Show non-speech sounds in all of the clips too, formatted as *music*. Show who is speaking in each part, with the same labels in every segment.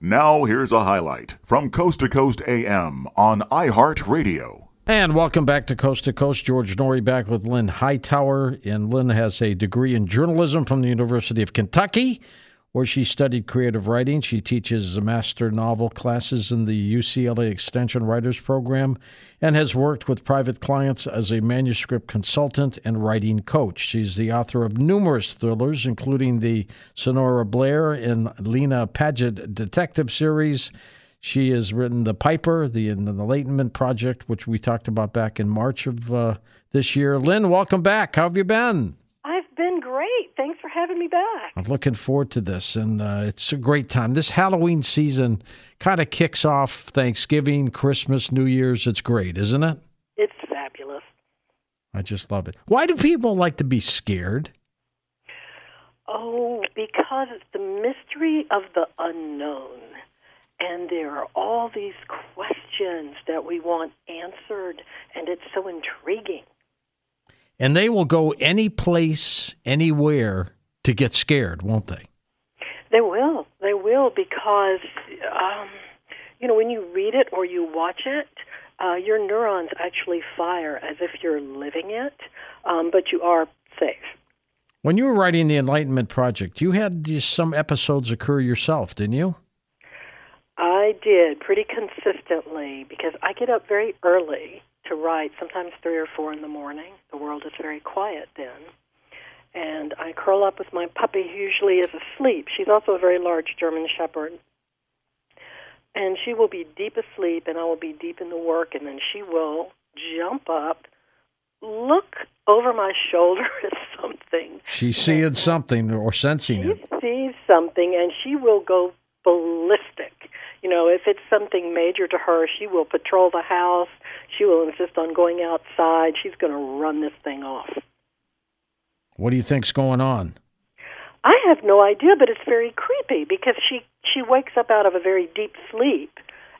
Speaker 1: Now, here's a highlight from Coast to Coast AM on iHeartRadio.
Speaker 2: And welcome back to Coast to Coast. George Noory back with Lynn Hightower. And Lynn has a degree in journalism from the University of Kentucky, where she studied creative writing. She teaches master novel classes in the UCLA Extension Writers Program and has worked with private clients as a manuscript consultant and writing coach. She's the author of numerous thrillers, including the Sonora Blair and Lena Padgett detective series. She has written The Piper, the, Enlightenment Project, which we talked about back in March of uh, this year. Lynn, welcome back. How have you been?
Speaker 3: Thanks for having me back.
Speaker 2: I'm looking forward to this, and uh, it's a great time. This Halloween season kind of kicks off Thanksgiving, Christmas, New Year's. It's great, isn't it?
Speaker 3: It's fabulous.
Speaker 2: I just love it. Why do people like to be scared?
Speaker 3: Oh, because it's the mystery of the unknown. And there are all these questions that we want answered, and it's so intriguing.
Speaker 2: And they will go any place, anywhere to get scared, won't they?
Speaker 3: They will. They will because, um, you know, when you read it or you watch it, uh, your neurons actually fire as if you're living it, um, but you are safe.
Speaker 2: When you were writing the Enlightenment Project, you had some episodes occur yourself, didn't you?
Speaker 3: I did pretty consistently because I get up very early to write, sometimes three or four in the morning. The world is very quiet then. And I curl up with my puppy, who usually is asleep. She's also a very large German Shepherd. And she will be deep asleep, and I will be deep in the work, and then she will jump up, look over my shoulder *laughs* at something.
Speaker 2: She's seeing something or sensing
Speaker 3: she
Speaker 2: it.
Speaker 3: sees something, and she will go ballistic. You know, if it's something major to her, she will patrol the house. She will insist on going outside. She's going to run this thing off.
Speaker 2: What do you think's going on?
Speaker 3: I have no idea, but it's very creepy because she she wakes up out of a very deep sleep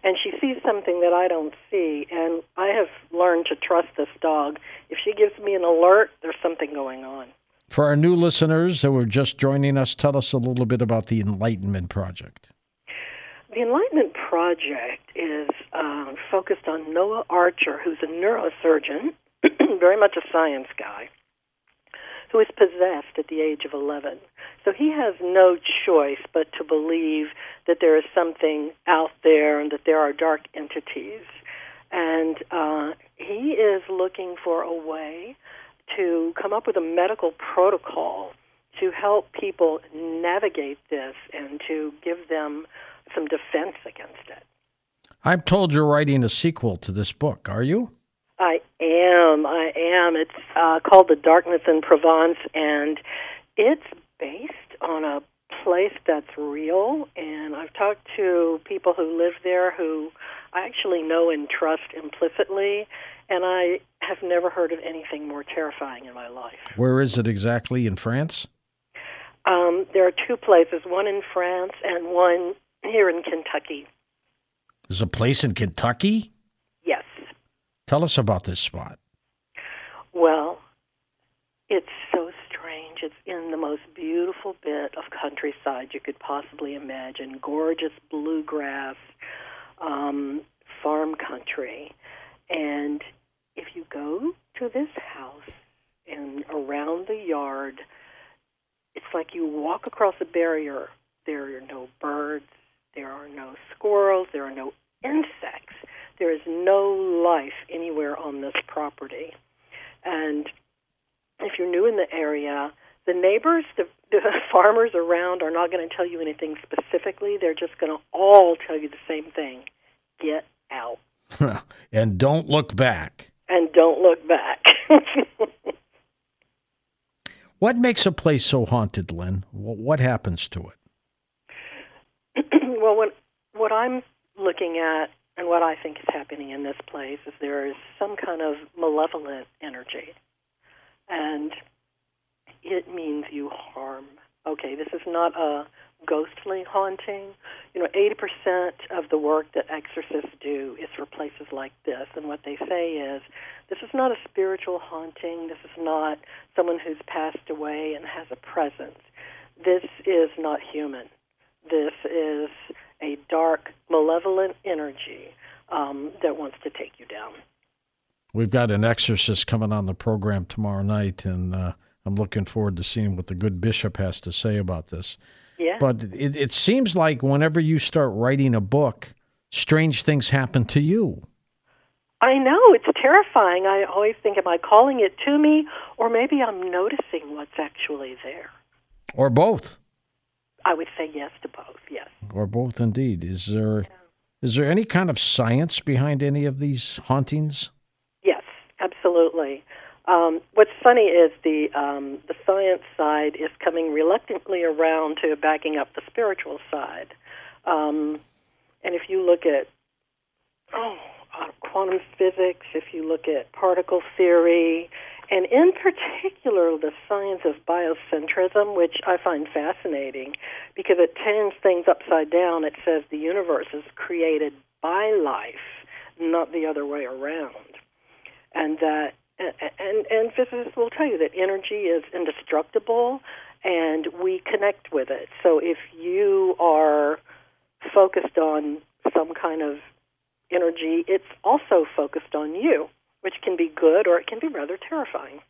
Speaker 3: and she sees something that I don't see and I have learned to trust this dog. If she gives me an alert, there's something going on.
Speaker 2: For our new listeners who are just joining us, tell us a little bit about the Enlightenment Project.
Speaker 3: The Enlightenment Project is um, focused on Noah Archer, who's a neurosurgeon, *clears throat* very much a science guy, who is possessed at the age of 11. So he has no choice but to believe that there is something out there and that there are dark entities. And uh, he is looking for a way to come up with a medical protocol to help people navigate this and to give them some defense against it.
Speaker 2: I'm told you're writing a sequel to this book. Are you?
Speaker 3: I am. I am. It's uh, called The Darkness in Provence, and it's based on a place that's real. And I've talked to people who live there who I actually know and trust implicitly, and I have never heard of anything more terrifying in my life.
Speaker 2: Where is it exactly in France?
Speaker 3: Um, there are two places, one in France and one here in Kentucky.
Speaker 2: There's a place in Kentucky? Tell us about this spot.
Speaker 3: Well, it's so strange. It's in the most beautiful bit of countryside you could possibly imagine. Gorgeous bluegrass, um, farm country. And if you go to this house and around the yard, it's like you walk across a barrier. There are no birds, there are no squirrels, there are no insects. There is no life anywhere on this property. And if you're new in the area, the neighbors, the, the *laughs* farmers around are not going to tell you anything specifically. They're just going to all tell you the same thing get out. *laughs*
Speaker 2: and don't look back.
Speaker 3: And don't look back. *laughs*
Speaker 2: what makes a place so haunted, Lynn? What happens to
Speaker 3: it? *clears throat* well, what, what I'm looking at and what I think is happening in this place is there is some kind of malevolent energy. And it means you harm. Okay, this is not a ghostly haunting. You know, 80% of the work that exorcists do is for places like this. And what they say is this is not a spiritual haunting. This is not someone who's passed away and has a presence. This is not human. This is a dark, malevolent energy um, that wants to take you down.
Speaker 2: We've got an exorcist coming on the program tomorrow night, and uh, I'm looking forward to seeing what the good bishop has to say about this.
Speaker 3: Yeah.
Speaker 2: But it, it seems like whenever you start writing a book, strange things happen to you.
Speaker 3: I know it's terrifying. I always think, am I calling it to me, or maybe I'm noticing what's actually there,
Speaker 2: or both.
Speaker 3: I would say yes to both. Yes,
Speaker 2: or both indeed. Is there yeah. is there any kind of science behind any of these hauntings?
Speaker 3: Yes, absolutely. Um, what's funny is the um, the science side is coming reluctantly around to backing up the spiritual side, um, and if you look at oh uh, quantum physics, if you look at particle theory, and in particular the science of biocentrism, which I find fascinating because it turns things upside down. It says the universe is created by life, not the other way around, and uh, that and and physicists will tell you that energy is indestructible and we connect with it. So if you are focused on some kind of energy, it's also focused on you, which can be good or it can be rather terrifying.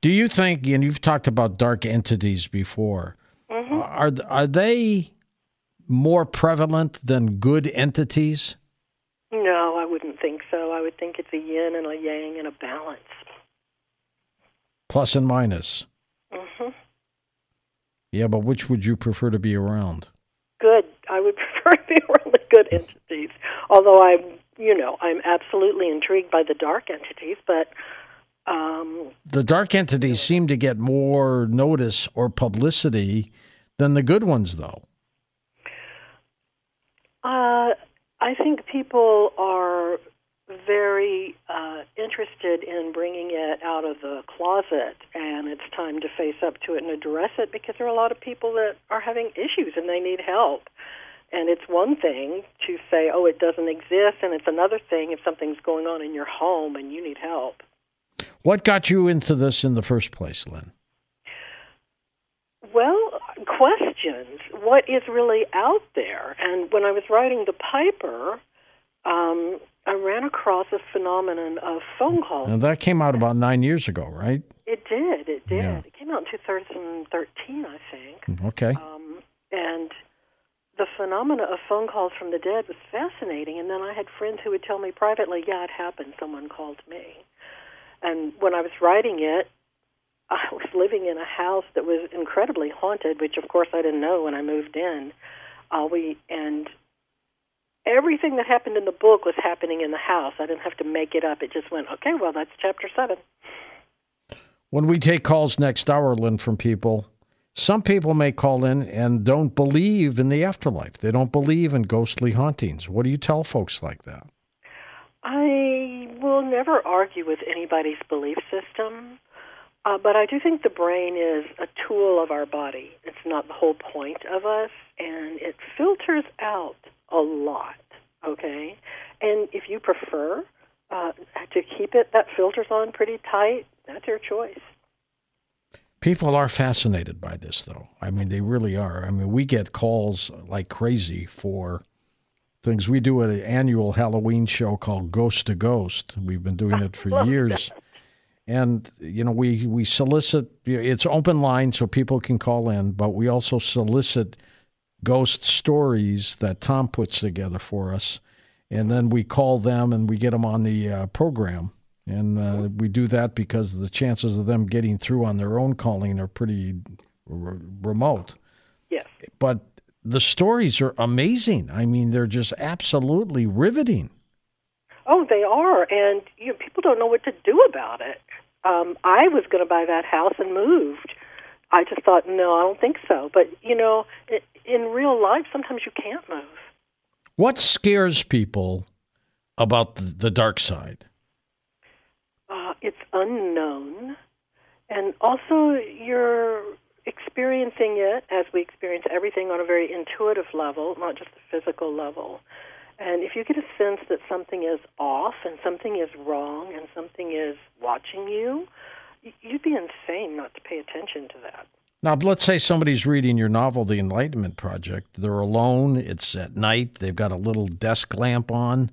Speaker 2: Do you think, and you've talked about dark entities before, mm-hmm. are are they more prevalent than good entities?
Speaker 3: No, I wouldn't think so. I would think it's a yin and a yang and a balance.
Speaker 2: Plus and minus.
Speaker 3: Mm-hmm.
Speaker 2: Yeah, but which would you prefer to be around?
Speaker 3: Good. I would *laughs* prefer to be around the good entities. Although I'm, you know, I'm absolutely intrigued by the dark entities, but um,
Speaker 2: the dark entities seem to get more notice or publicity than the good ones, though.
Speaker 3: Uh, I think people are very uh, interested in bringing it out of the closet, and it's time to face up to it and address it because there are a lot of people that are having issues and they need help. And it's one thing to say, oh, it doesn't exist, and it's another thing if something's going on in your home and you need help.
Speaker 2: What got you into this in the first place, Lynn?
Speaker 3: Well, questions. What is really out there? And when I was writing The Piper, um, I ran across a phenomenon of phone calls.
Speaker 2: And that came out about nine years ago, right?
Speaker 3: It did. It did. Yeah. It came out in 2013, I think.
Speaker 2: Mm, okay.
Speaker 3: Um, and the phenomena of phone calls from the dead was fascinating. And then I had friends who would tell me privately, yeah, it happened. Someone called me. And when I was writing it, *laughs* I was living in a house that was incredibly haunted, which of course I didn't know when I moved in. Uh, we and everything that happened in the book was happening in the house. I didn't have to make it up. It just went, okay, well, that's chapter seven.
Speaker 2: When we take calls next hour, Lynn, from people, some people may call in and don't believe in the afterlife. They don't believe in ghostly hauntings. What do you tell folks like that?
Speaker 3: I will never argue with anybody's belief system, uh, but I do think the brain is a tool of our body. It's not the whole point of us, and it filters out a lot, okay? And if you prefer uh, to keep it, that filters on pretty tight, that's your choice.
Speaker 2: People are fascinated by this, though. I mean, they really are. I mean, we get calls like crazy for things. We do an annual Halloween show called Ghost to Ghost. We've been doing it for *laughs* years. And you know, we we solicit. It's open line, so people can call in, but we also solicit ghost stories that Tom puts together for us, and then we call them and we get them on the uh, program. And uh, we do that because the chances of them getting through on their own calling are pretty r- remote.
Speaker 3: Yes.
Speaker 2: But the stories are amazing. I mean, they're just absolutely riveting.
Speaker 3: Oh, they are, and you know, people don't know what to do about it. Um, I was going to buy that house and moved. I just thought, no, I don't think so. But you know, in real life, sometimes you can't move.
Speaker 2: What scares people about the, the dark side?
Speaker 3: Unknown, and also you're experiencing it as we experience everything on a very intuitive level, not just the physical level. And if you get a sense that something is off and something is wrong and something is watching you, you'd be insane not to pay attention to that.
Speaker 2: Now, let's say somebody's reading your novel, The Enlightenment Project. They're alone, it's at night, they've got a little desk lamp on,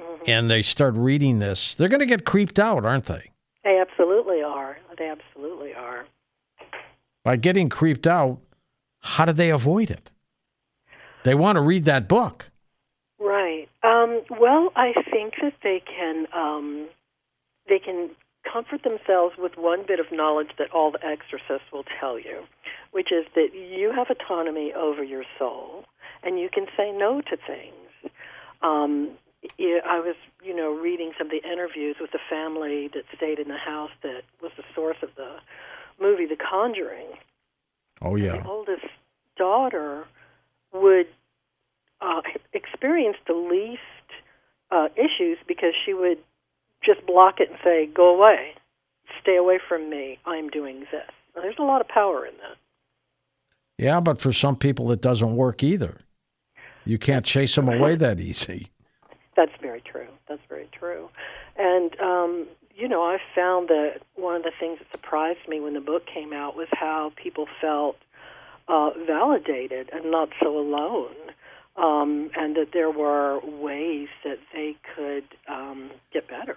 Speaker 2: mm-hmm. and they start reading this. They're going to get creeped out, aren't they?
Speaker 3: They absolutely are. They absolutely are.
Speaker 2: By getting creeped out, how do they avoid it? They want to read that book.
Speaker 3: Right. Um, well, I think that they can um, they can comfort themselves with one bit of knowledge that all the exorcists will tell you, which is that you have autonomy over your soul and you can say no to things. Um, I was, you know, reading some of the interviews with the family that stayed in the house that was the source of the movie The Conjuring.
Speaker 2: Oh yeah.
Speaker 3: The oldest daughter would uh, experience the least uh, issues because she would just block it and say, "Go away, stay away from me. I'm doing this." Now, there's a lot of power in that.
Speaker 2: Yeah, but for some people, it doesn't work either. You can't chase them away *laughs* that easy.
Speaker 3: That's very true. That's very true. And um, you know, I found that one of the things that surprised me when the book came out was how people felt uh, validated and not so alone um, and that there were ways that they could um, get better.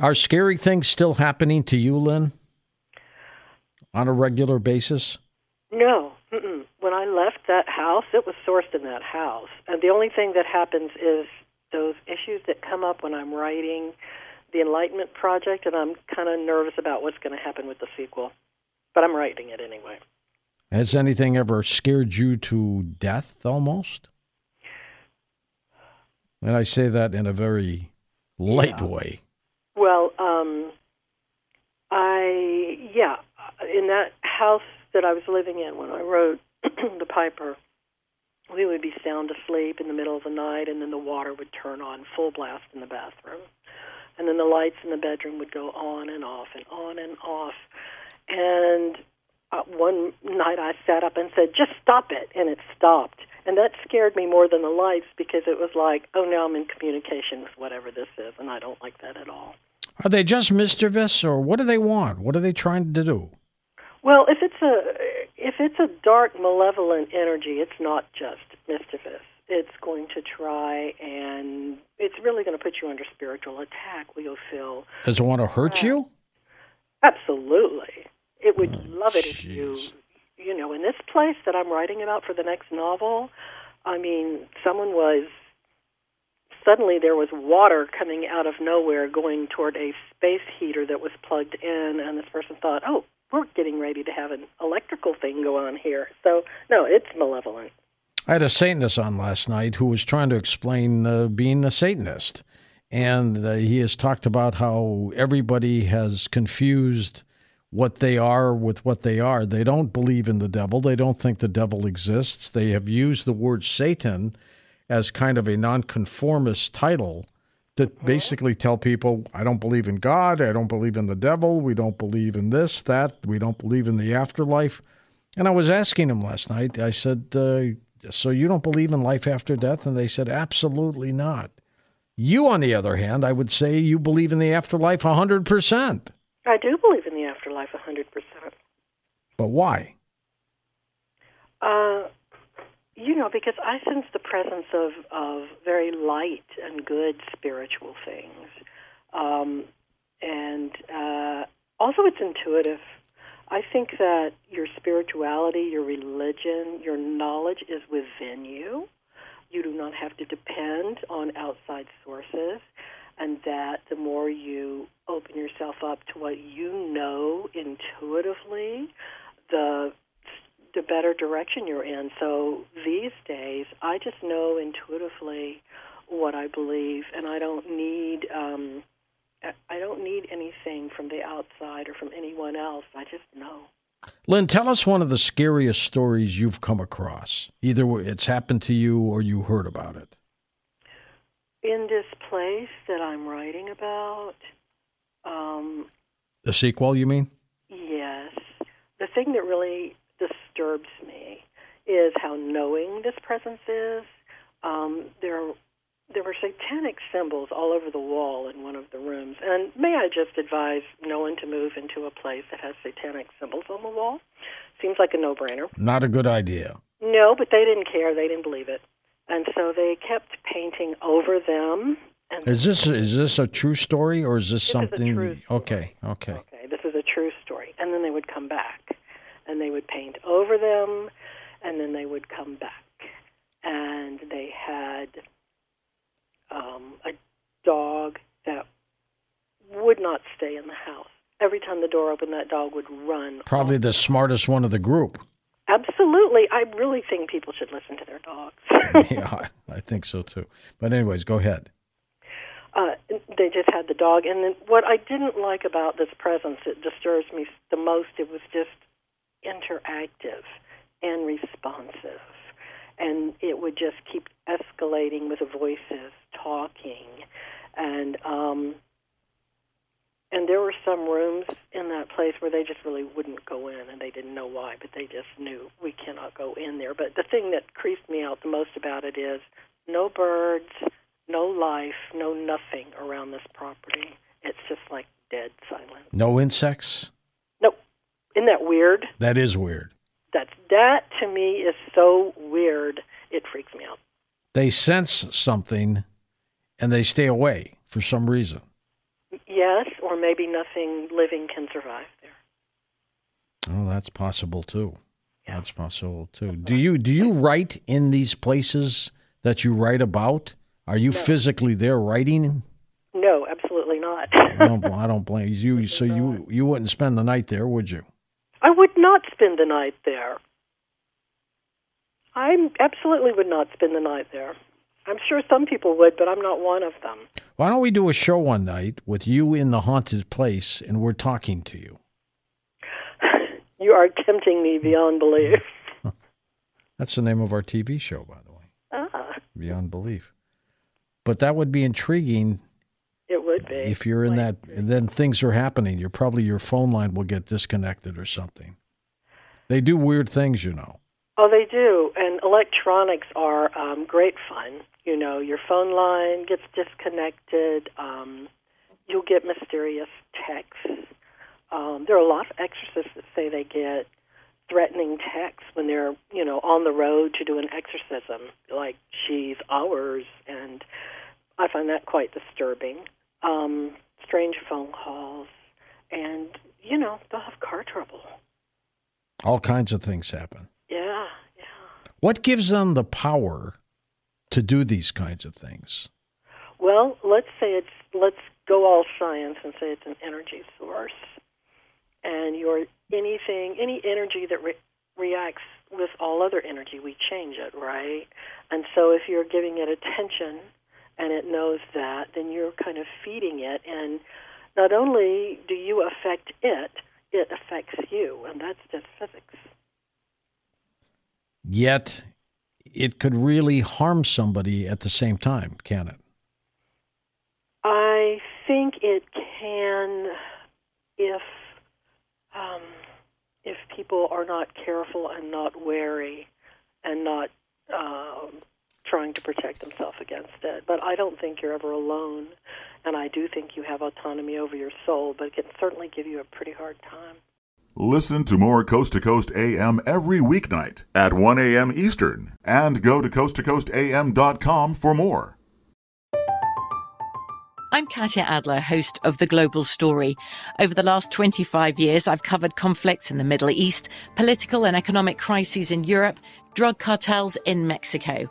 Speaker 2: Are scary things still happening to you, Lynn, on a regular basis?
Speaker 3: No. Mm-mm. When I left that house, it was sourced in that house. And the only thing that happens is those issues that come up when I'm writing the Enlightenment Project, and I'm kind of nervous about what's going to happen with the sequel. But I'm writing it anyway.
Speaker 2: Has anything ever scared you to death almost? And I say that in a very light
Speaker 3: Yeah.
Speaker 2: way.
Speaker 3: Um, I yeah, in that house that I was living in when I wrote *clears throat* the Piper, we would be sound asleep in the middle of the night, and then the water would turn on full blast in the bathroom, and then the lights in the bedroom would go on and off and on and off, and uh, one night I sat up and said, "Just stop it," and it stopped. And that scared me more than the lights because it was like, oh, now I'm in communication with whatever this is, and I don't like that at all.
Speaker 2: Are they just mischievous, or what do they want? What are they trying to do?
Speaker 3: Well, if it's a if it's a dark, malevolent energy, it's not just mischievous. It's going to try and it's really going to put you under spiritual attack. We'll feel
Speaker 2: Does it want to hurt you?
Speaker 3: Uh, absolutely. It would
Speaker 2: Oh,
Speaker 3: love it if you you know in this place that I'm writing about for the next novel. I mean, someone was suddenly there was water coming out of nowhere going toward a space heater that was plugged in, and this person thought, "Oh, we're getting ready to have an electrical thing go on here." So, no, it's malevolent.
Speaker 2: I had a Satanist on last night who was trying to explain uh, being a Satanist. And uh, he has talked about how everybody has confused what they are with what they are. They don't believe in the devil, they don't think the devil exists. They have used the word Satan as kind of a nonconformist title to basically tell people, I don't believe in God, I don't believe in the devil, we don't believe in this, that, we don't believe in the afterlife. And I was asking him last night, I said, uh, So you don't believe in life after death? And they said, Absolutely not. You, on the other hand, I would say you believe in the afterlife 100%.
Speaker 3: I do believe in the afterlife a 100%.
Speaker 2: But why?
Speaker 3: Uh, you know, because I sense the presence of, of very light and good spiritual things. Um, and uh, also, it's intuitive. I think that your spirituality, your religion, your knowledge is within you. You do not have to depend on outside sources. And that the more you open yourself up to what you know intuitively, the the better direction you're in. So these days, I just know intuitively what I believe, and I don't need um, I- don't need anything from the outside or from anyone else. I just know.
Speaker 2: Lynn, tell us one of the scariest stories you've come across. Either it's happened to you or you heard about it.
Speaker 3: In this place that I'm writing about, um,
Speaker 2: The sequel, you mean?
Speaker 3: yes, the thing that really disturbs me is how knowing this presence is. Um, there, there were satanic symbols all over the wall in one of the rooms. And may I just advise no one to move into a place that has satanic symbols on the wall? Seems like a no-brainer.
Speaker 2: Not a good idea.
Speaker 3: No, but they didn't care. They didn't believe it, and so they kept painting over them. And
Speaker 2: Is this is this a true story or is this,
Speaker 3: This is
Speaker 2: something?
Speaker 3: story.
Speaker 2: Okay, okay.
Speaker 3: Okay, this is a true story. And then they would come back, and they would paint over them, and then they would come back, and they had um, a dog that would not stay in the house. Every time the door opened, that dog would run.
Speaker 2: Probably the smartest one of the group.
Speaker 3: Absolutely. I really think people should listen to their dogs. *laughs* *laughs*
Speaker 2: yeah, I think so too. But anyways, go ahead.
Speaker 3: Uh, they just had the dog, and then what I didn't like about this presence, it disturbs me the most, it was just interactive and responsive, and it would just keep escalating with the voices talking, and um, and there were some rooms in that place where they just really wouldn't go in, and they didn't know why, but they just knew we cannot go in there. But the thing that creeped me out the most about it is no birds, no life, no nothing around this property. It's just like dead silence.
Speaker 2: No insects.
Speaker 3: Isn't that weird?
Speaker 2: That is weird.
Speaker 3: That's that to me is so weird. It freaks me out.
Speaker 2: They sense something, and they stay away for some reason.
Speaker 3: Yes, or maybe nothing living can survive there.
Speaker 2: Oh, that's possible too. Yeah. That's possible too. Do you do you write in these places that you write about? Are you no. physically there writing?
Speaker 3: No, absolutely not.
Speaker 2: I, don't, I don't blame you. *laughs* So you you wouldn't spend the night there, would you?
Speaker 3: I would not spend the night there. I absolutely would not spend the night there. I'm sure some people would, but I'm not one of them.
Speaker 2: Why don't we do a show one night with you in the haunted place and we're talking to you? *laughs*
Speaker 3: you are tempting me beyond belief. *laughs*
Speaker 2: That's the name of our TV show, by the way.
Speaker 3: Ah.
Speaker 2: Beyond belief. But that would be intriguing. If you're in that, and then things are happening. You're probably your phone line will get disconnected or something. They do weird things, you know.
Speaker 3: Oh, they do. And electronics are um, great fun. You know, your phone line gets disconnected. Um, you'll get mysterious texts. Um, there are a lot of exorcists that say they get threatening texts when they're, you know, on the road to do an exorcism, like she's ours, and I find that quite disturbing. Um, strange phone calls, and you know, they'll have car trouble.
Speaker 2: All kinds of things happen.
Speaker 3: Yeah, yeah.
Speaker 2: What gives them the power to do these kinds of things?
Speaker 3: Well, let's say it's let's go all science and say it's an energy source, and your anything, any energy that re- reacts with all other energy, we change it, right? And so if you're giving it attention and it knows that, then you're kind of feeding it, and not only do you affect it, it affects you, and that's just physics.
Speaker 2: Yet it could really harm somebody at the same time, can it?
Speaker 3: I think it can if um, if people are not careful and not wary and not uh, trying to protect themselves against it. But I don't think you're ever alone, and I do think you have autonomy over your soul, but it can certainly give you a pretty hard time.
Speaker 1: Listen to more Coast to Coast AM every weeknight at 1 a.m. Eastern and go to coasttocoastam.com for more.
Speaker 4: I'm Katya Adler, host of The Global Story. Over the last 25 years, I've covered conflicts in the Middle East, political and economic crises in Europe, drug cartels in Mexico.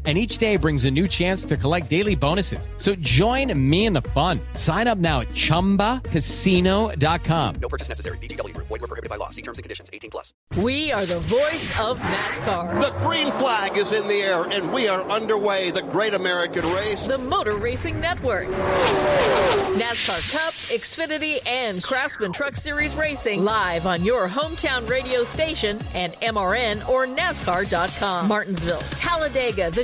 Speaker 5: and each day brings a new chance to collect daily bonuses. So join me in the fun. Sign up now at ChumbaCasino.com.
Speaker 6: No purchase necessary. VGW. Void were prohibited by law. See terms and conditions. 18 plus.
Speaker 7: We are the voice of NASCAR.
Speaker 8: The green flag is in the air, and we are underway. The great American race.
Speaker 7: The Motor Racing Network. NASCAR Cup, Xfinity, and Craftsman Truck Series Racing live on your hometown radio station and MRN or NASCAR.com. Martinsville, Talladega, the